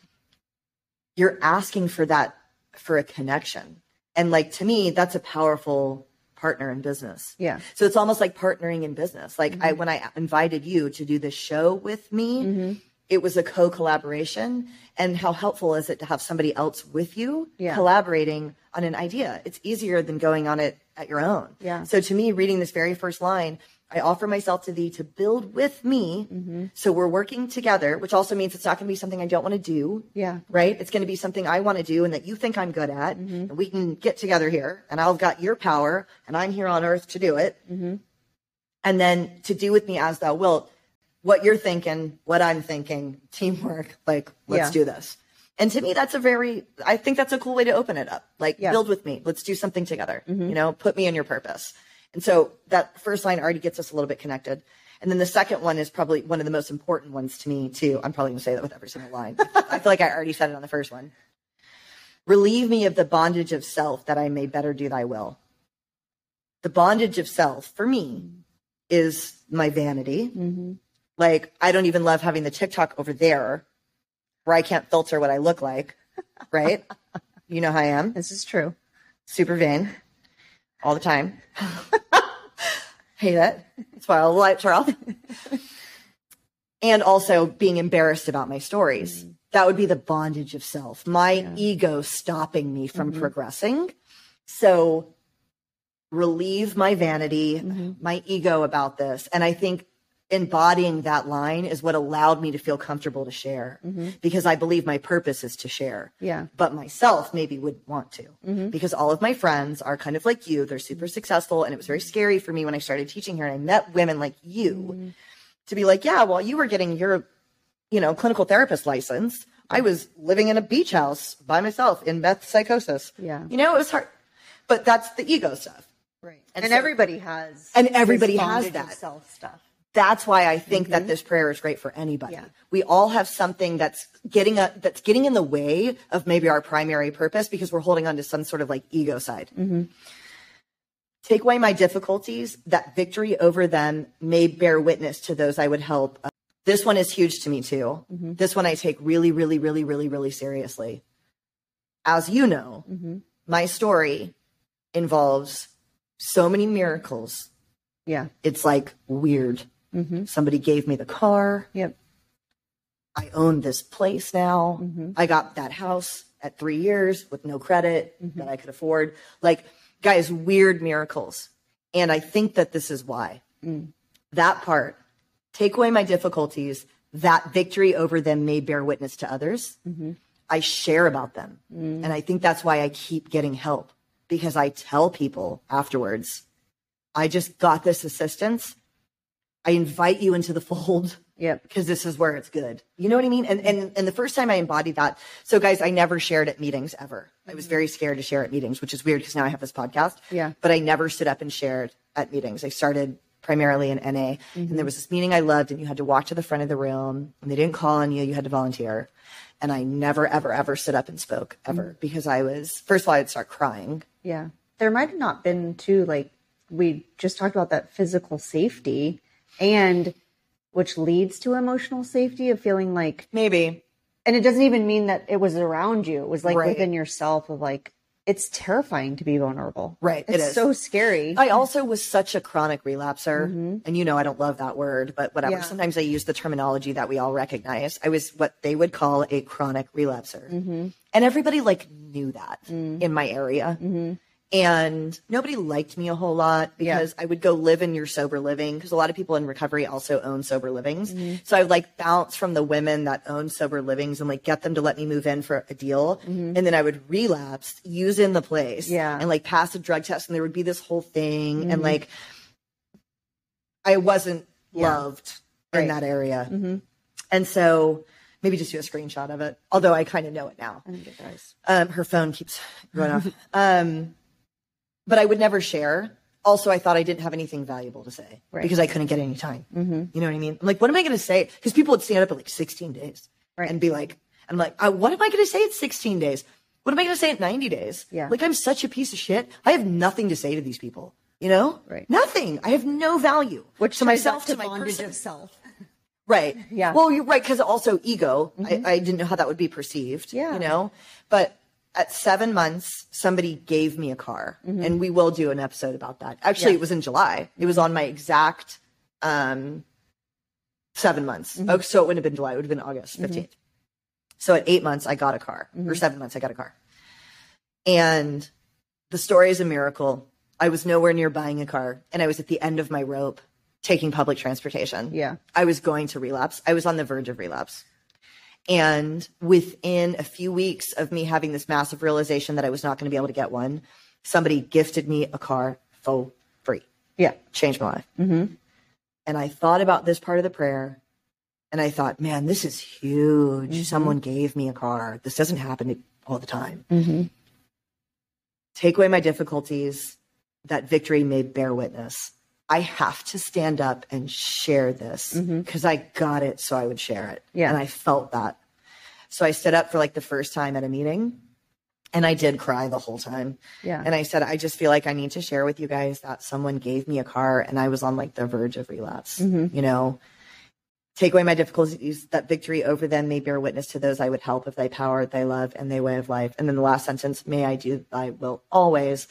You're asking for that, for a connection. And like to me, that's a powerful partner in business. yeah So it's almost like partnering in business. Like I, mm-hmm. when I invited you to do this show with me, mm-hmm. it was a co-collaboration. And how helpful is it to have somebody else with you Yeah. collaborating on an idea? It's easier than going on it at your own. Yeah. So to me, reading this very first line, I offer myself to thee to build with me. Mm-hmm. So we're working together, which also means it's not going to be something I don't want to do yeah right? It's going to be something I want to do and that you think I'm good at. Mm-hmm. And we can get together here and I've got your power and I'm here on earth to do it. Mm-hmm. And then to do with me as thou wilt, what you're thinking, what I'm thinking, teamwork, like, let's Yeah. do this. And to me, that's a very, I think that's a cool way to open it up. Like, Yeah. build with me. Let's do something together. You know, put me in your purpose. And so that first line already gets us a little bit connected. And then the second one is probably one of the most important ones to me, too. I'm probably going to say that with every single line. I feel like I already said it on the first one. Relieve me of the bondage of self that I may better do thy will. The bondage of self for me is my vanity. Mm-hmm. Like, I don't even love having the TikTok over there where I can't filter what I look like, right? you know how I am this is true super vain all the time. Hate it. That's why all the lights are off. and also being embarrassed about my stories. Mm-hmm. That would be the bondage of self, my ego stopping me from mm-hmm. progressing. So relieve my vanity, mm-hmm. my ego about this. And I think embodying that line is what allowed me to feel comfortable to share mm-hmm. because I believe my purpose is to share. Yeah. But myself maybe would want to mm-hmm. because all of my friends are kind of like you. They're super mm-hmm. successful. And it was very scary for me when I started teaching here and I met women like you to be like, yeah, well, you were getting your, you know, clinical therapist license. I was living in a beach house by myself in meth psychosis. Yeah. You know, it was hard. But that's the ego stuff. Right. And And, so- everybody has And everybody has that. self stuff. That's why I think that mm-hmm. this prayer is great for anybody. Yeah. We all have something that's getting a, that's getting in the way of maybe our primary purpose because we're holding on to some sort of like ego side. Mm-hmm. Take away my difficulties, that victory over them may bear witness to those I would help. This one is huge to me too. Mm-hmm. This one I take really, really, really, really, really seriously. As you know, my story involves so many miracles. Yeah. It's like weird. Mm-hmm. Somebody gave me the car. Yep. I own this place now. Mm-hmm. I got that house at three years with no credit mm-hmm. that I could afford. Like, guys, weird miracles. And I think that this is why. Mm. That part, take away my difficulties, that victory over them may bear witness to others. I share about them. Mm. And I think that's why I keep getting help because I tell people afterwards, I just got this assistance. I invite you into the fold Yep. because this is where it's good. You know what I mean? And and and the first time I embodied that, so guys, I never shared at meetings ever. I was very scared to share at meetings, which is weird because now I have this podcast. Yeah. But I never stood up and shared at meetings. I started primarily in NA, and there mm-hmm. was this meeting I loved, and you had to walk to the front of the room, and they didn't call on you. You had to volunteer. And I never, ever, ever stood up and spoke ever mm-hmm. because I was first of all I'd start crying. Yeah. There might have not been too like we just talked about that physical safety and which leads to emotional safety of feeling like Maybe and it doesn't even mean that it was around you. It was like Right. within yourself of like it's terrifying to be vulnerable. Right, it It's is. so scary. I also was such a chronic relapser. Mm-hmm. And you know, I don't love that word, but whatever. Yeah. Sometimes I use the terminology that we all recognize. I was what they would call a chronic relapser. Mm-hmm. And everybody like knew that mm. in my area. Mm-hmm. And nobody liked me a whole lot because I would go live in your sober living because a lot of people in recovery also own sober livings. So I would like bounce from the women that own sober livings and like get them to let me move in for a deal. And then I would relapse, use in the place Yeah. and like pass a drug test and there would be this whole thing. And like, I wasn't loved in that area. And so maybe just do a screenshot of it. Although I kind of know it now. I think it does. Um, her phone keeps going off. Um, but I would never share. Also, I thought I didn't have anything valuable to say Right. because I couldn't get any time. You know what I mean? I'm like, what am I going to say? Because people would stand up at like 16 days Right. and be like, I'm like, uh, what am I going to say at 16 days? What am I going to say at 90 days? Yeah. Like, I'm such a piece of shit. I have nothing to say to these people. You know? Right. Nothing. I have no value. Which to myself, back to my bondage person. of self. Right. Yeah. Well, you're right because also ego. I, I didn't know how that would be perceived. Yeah. You know, but at seven months, somebody gave me a car, mm-hmm. and we will do an episode about that. Actually, it was in July. It was on my exact um seven months. Mm-hmm. Oh, so it wouldn't have been July. It would have been August mm-hmm. 15th. So at eight months, I got a car, or seven months, I got a car. And the story is a miracle. I was nowhere near buying a car, and I was at the end of my rope taking public transportation. Yeah. I was going to relapse. I was on the verge of relapse. And within a few weeks of me having this massive realization that I was not going to be able to get one, somebody gifted me a car for free. Yeah. Changed my life. Mm-hmm. And I thought about this part of the prayer and I thought, man, this is huge. Someone gave me a car. This doesn't happen all the time. Take away my difficulties, that victory may bear witness. I have to stand up and share this mm-hmm. because I got it, so I would share it. Yeah. And I felt that. So I stood up for like the first time at a meeting and I did cry the whole time. Yeah. And I said, I just feel like I need to share with you guys that someone gave me a car and I was on like the verge of relapse. Mm-hmm. You know, take away my difficulties, that victory over them may bear witness to those I would help if thy power, thy love, and thy way of life. And then the last sentence, may I do thy will always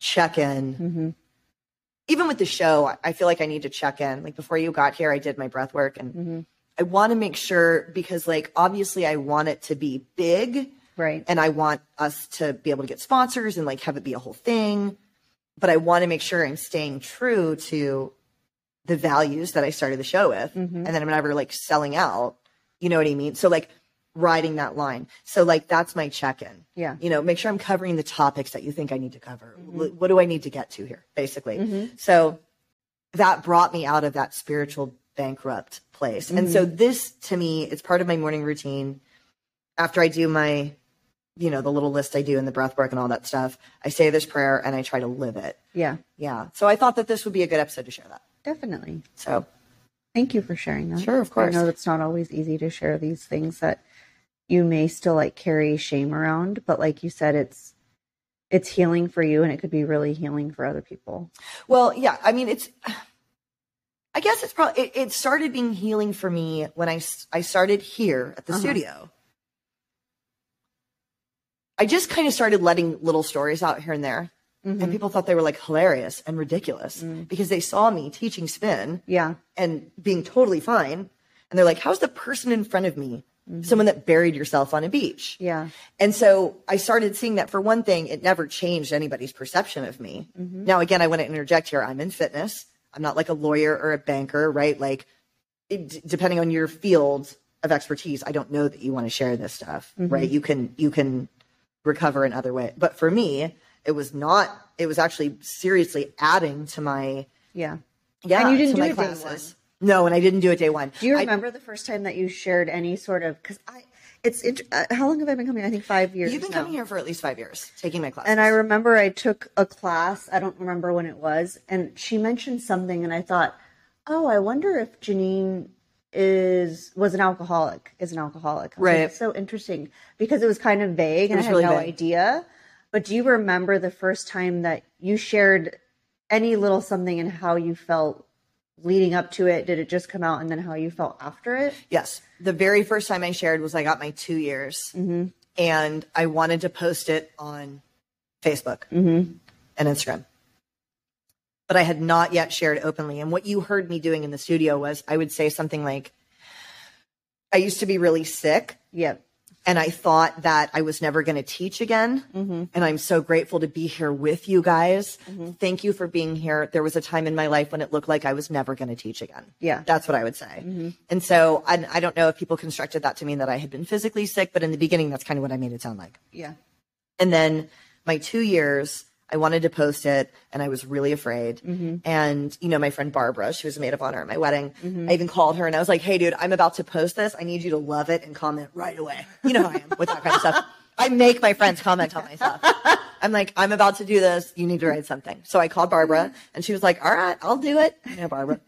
check in. Mm-hmm. Even with the show, I- feel like I need to check in. Like before you got here, I did my breath work and mm-hmm. I want to make sure because like obviously I want it to be big Right. and I want us to be able to get sponsors and like have it be a whole thing. but I want to make sure I'm staying true to the values that I started the show with, mm-hmm. and then I'm never like selling out. You know what I mean? So like riding that line. So like that's my check-in. Yeah. You know, make sure I'm covering the topics that you think I need to cover. Mm-hmm. Wh- What do I need to get to here, basically? Mm-hmm. So that brought me out of that spiritual bankrupt place. And so mm-hmm. this to me, it's part of my morning routine. After I do my, you know, the little list I do in the breath work and all that stuff, I say this prayer and I try to live it. Yeah, Yeah. So I thought that this would be a good episode to share that. definitely. So Thank you for sharing that. Sure, of course. I know it's not always easy to share these things that you may still like carry shame around, but like you said, it's it's healing for you and it could be really healing for other people. Well, yeah, I mean, it's. I guess it's probably it, it started being healing for me when I I started here at the uh-huh. studio. I just kind of started letting little stories out here and there, and mm-hmm. people thought they were like hilarious and ridiculous mm. because they saw me teaching spin Yeah. and being totally fine, and they're like, "How's the person in front of me Mm-hmm. someone that buried yourself on a beach?" Yeah. And so I started seeing that for one thing, it never changed anybody's perception of me. Mm-hmm. Now, again, I want to interject here. I'm in fitness. I'm not like a lawyer or a banker, right? Like, it, depending on your field of expertise, I don't know that you want to share this stuff, mm-hmm. right? You can, you can recover in other ways. But for me, it was not, it was actually seriously adding to my, Yeah. yeah, And you didn't do my it classes. No, and I didn't do it day one. Do you I- remember the first time that you shared any sort of because I it's int- uh, how long have I been coming? I think five years. you've been now. coming here for at least five years, taking my classes. And I remember I took a class, I don't remember when it was, and she mentioned something and I thought, "Oh, I wonder if Jeannine is was an alcoholic, is an alcoholic." I like, Right. "That's so interesting because it was kind of vague and I had really no vague. idea. But do you remember the first time that you shared any little something and how you felt leading up to it? Did it just come out and then how you felt after it? Yes. The very first time I shared was I got my two years mm-hmm. and I wanted to post it on Facebook mm-hmm. and Instagram. But I had not yet shared openly. And what you heard me doing in the studio was I would say something like, I used to be really sick Yep. And I thought that I was never going to teach again. Mm-hmm. And I'm so grateful to be here with you guys. Mm-hmm. Thank you for being here. There was a time in my life when it looked like I was never going to teach again. Yeah. That's what I would say. Mm-hmm. And so I, I don't know if people constructed that to mean that I had been physically sick, but in the beginning, that's kind of what I made it sound like. Yeah. And then my two years, I wanted to post it and I was really afraid. Mm-hmm. And, you know, my friend Barbara, she was a maid of honor at my wedding. Mm-hmm. I even called her and I was like, hey, dude, I'm about to post this. I need you to love it and comment right away. You know how I am with that kind of stuff. I make my friends comment on my stuff. I'm like, I'm about to do this. You need to write something. So I called Barbara and she was like, all right, I'll do it. You know, Barbara,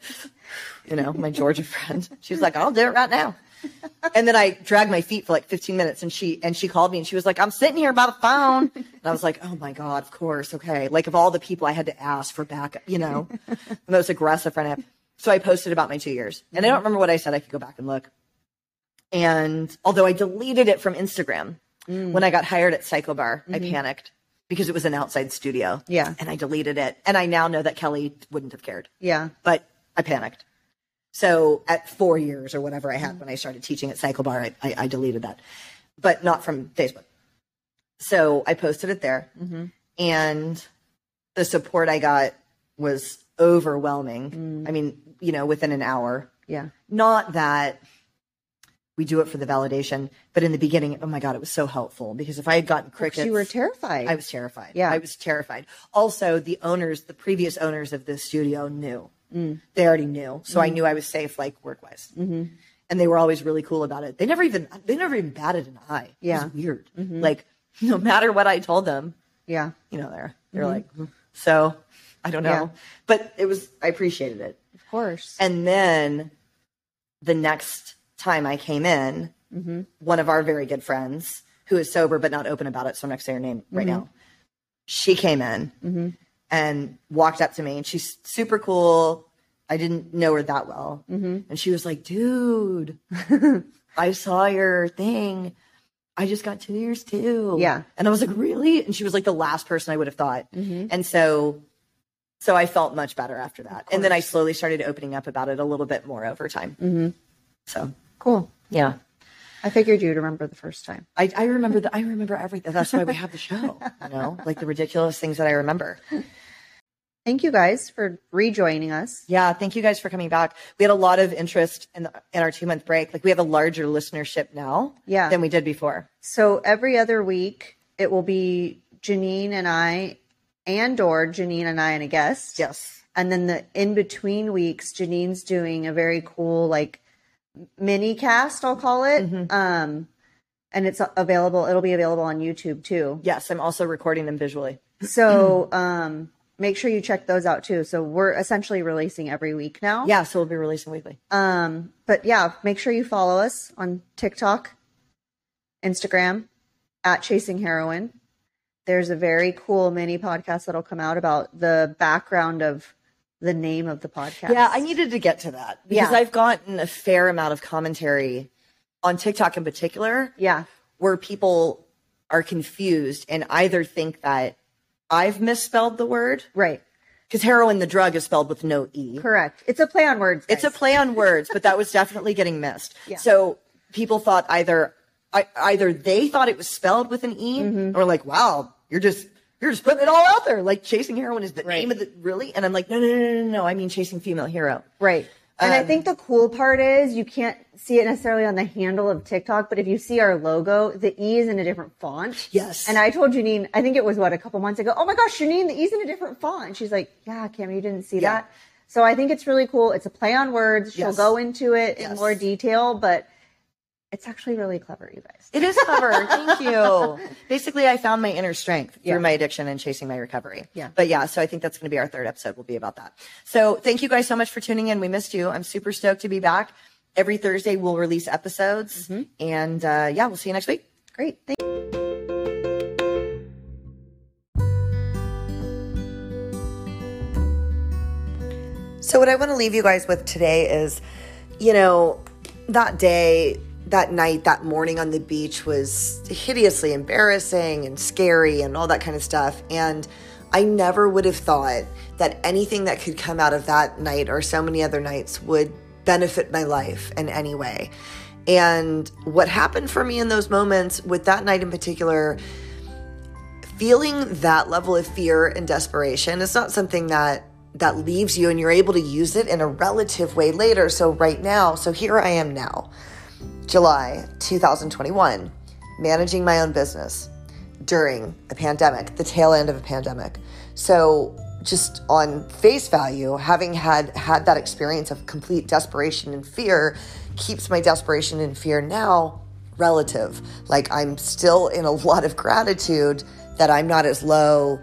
you know, my Georgia friend. She was like, I'll do it right now. And then I dragged my feet for like 15 minutes and she, and she called me and she was like, I'm sitting here by the phone. And I was like, oh my God, of course. Okay. Like of all the people I had to ask for backup, you know, the most aggressive friend I have. So I posted about my two years and I don't remember what I said. I could go back and look. And although I deleted it from Instagram mm. when I got hired at Cycle Bar, I mm-hmm. panicked because it was an outside studio. Yeah. And I deleted it. And I now know that Kelly wouldn't have cared Yeah. but I panicked. So at four years or whatever I had mm-hmm. when I started teaching at Cycle Bar, I, I, I deleted that, but not from Facebook. So I posted it there, mm-hmm. and the support I got was overwhelming. Mm. I mean, you know, within an hour. Yeah. Not that we do it for the validation, but in the beginning, oh my god, it was so helpful because if I had gotten crickets, you were terrified. I was terrified. Yeah. I was terrified. Also, the owners, the previous owners of this studio knew. They already knew. So I mm-hmm. knew I was safe, like work wise. Mm-hmm. And they were always really cool about it. They never even, they never even batted an eye. It Yeah. was weird. Mm-hmm. Like, no matter what I told them, yeah. you know, they're, they're mm-hmm. like, "Hmm." so I don't know. Yeah. But it was, I appreciated it. Of course. And then the next time I came in, one of our very good friends who is sober but not open about it, so I'm not gonna say her name right now. She came in and walked up to me, and she's super cool. I didn't know her that well, and she was like, "Dude, I saw your thing. I just got two years too." Yeah. and I was like, "Really?" And she was like the last person I would have thought, and so so I felt much better after that. And then I slowly started opening up about it a little bit more over time. Mm-hmm. So cool. yeah, I figured you'd remember the first time. I, I remember the, I remember everything. That's why we have the show, you know, like the ridiculous things that I remember. thank you guys for rejoining us. Yeah, thank you guys for coming back. We had a lot of interest in, the, in our two month break. Like we have a larger listenership now Yeah. than we did before. So every other week, it will be Jeannine and I, and or Jeannine and I and a guest. Yes. And then the in between weeks, Jeannine's doing a very cool like mini cast, I'll call it. Um, and it's available. It'll be available on YouTube too. Yes, I'm also recording them visually. So um, make sure you check those out too. So we're essentially releasing every week now. Yeah, so we'll be releasing weekly. Um, but yeah, make sure you follow us on TikTok, Instagram, at Chasing Heroine. There's a very cool mini podcast that'll come out about the background of the name of the podcast. Yeah, I needed to get to that because Yeah. I've gotten a fair amount of commentary on TikTok in particular yeah, where people are confused and either think that I've misspelled the word right, because heroin, the drug, is spelled with no E. correct. It's a play on words. It's a play on words, but that was definitely getting missed. Yeah. So people thought either I, either they thought it was spelled with an E Mm-hmm. or like, wow, you're just you're just putting it all out there. Like chasing heroin is the Right. name of the really? And I'm like, no, no, no, no, no, no. I mean chasing female hero. right. And I Um, think the cool part is you can't see it necessarily on the handle of TikTok, but if you see our logo, the E is in a different font. Yes. And I told Jeannine, I think it was what a couple months ago. Oh my gosh, Jeannine, the E's in a different font. And she's like, Yeah, Cam, you didn't see Yeah. that. So I think it's really cool. It's a play on words. She'll go into it in more detail, but it's actually really clever, you guys. It is clever. Thank you. Basically, I found my inner strength Yeah. through my addiction and chasing my recovery. Yeah. But yeah, so I think that's going to be our third episode. We'll be about that. So thank you guys so much for tuning in. We missed you. I'm super stoked to be back. Every Thursday we'll release episodes, and uh, yeah, we'll see you next week. Great. Thank So, what I want to leave you guys with today is, you know, that day, that night, that morning on the beach was hideously embarrassing and scary and all that kind of stuff. And I never would have thought that anything that could come out of that night or so many other nights would benefit my life in any way. And what happened for me in those moments, with that night in particular, feeling that level of fear and desperation is not something that that leaves you and you're able to use it in a relative way later so right now so here i am now july 2021 managing my own business during a pandemic the tail end of a pandemic so just on face value having had had that experience of complete desperation and fear keeps my desperation and fear now relative like i'm still in a lot of gratitude that i'm not as low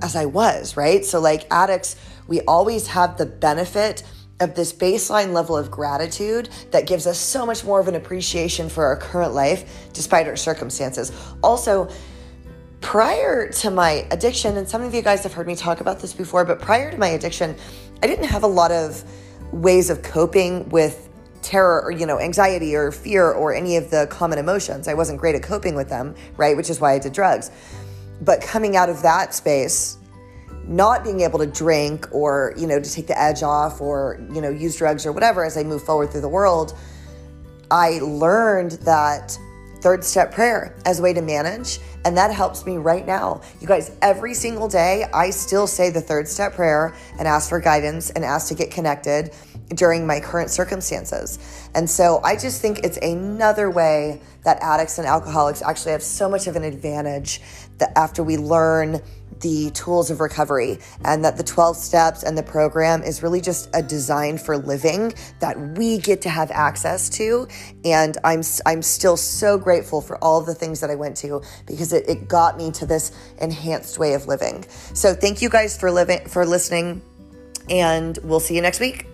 as I was, right? So, like addicts, we always have the benefit of this baseline level of gratitude that gives us so much more of an appreciation for our current life despite our circumstances. Also, prior to my addiction, and some of you guys have heard me talk about this before, but prior to my addiction, I didn't have a lot of ways of coping with terror or you know anxiety or fear or any of the common emotions i wasn't great at coping with them right which is why i did drugs but coming out of that space not being able to drink or you know to take the edge off or you know use drugs or whatever as i move forward through the world i learned that third step prayer as a way to manage and that helps me right now. You guys every single day i still say the third step prayer and ask for guidance and ask to get connected during my current circumstances. And so i just think it's another way that addicts and alcoholics actually have so much of an advantage that after we learn the tools of recovery and that the 12 steps and the program is really just a design for living that we get to have access to. And i'm i'm still so grateful for all the things that i went to because it, it got me to this enhanced way of living. So thank you guys for living for listening and we'll see you next week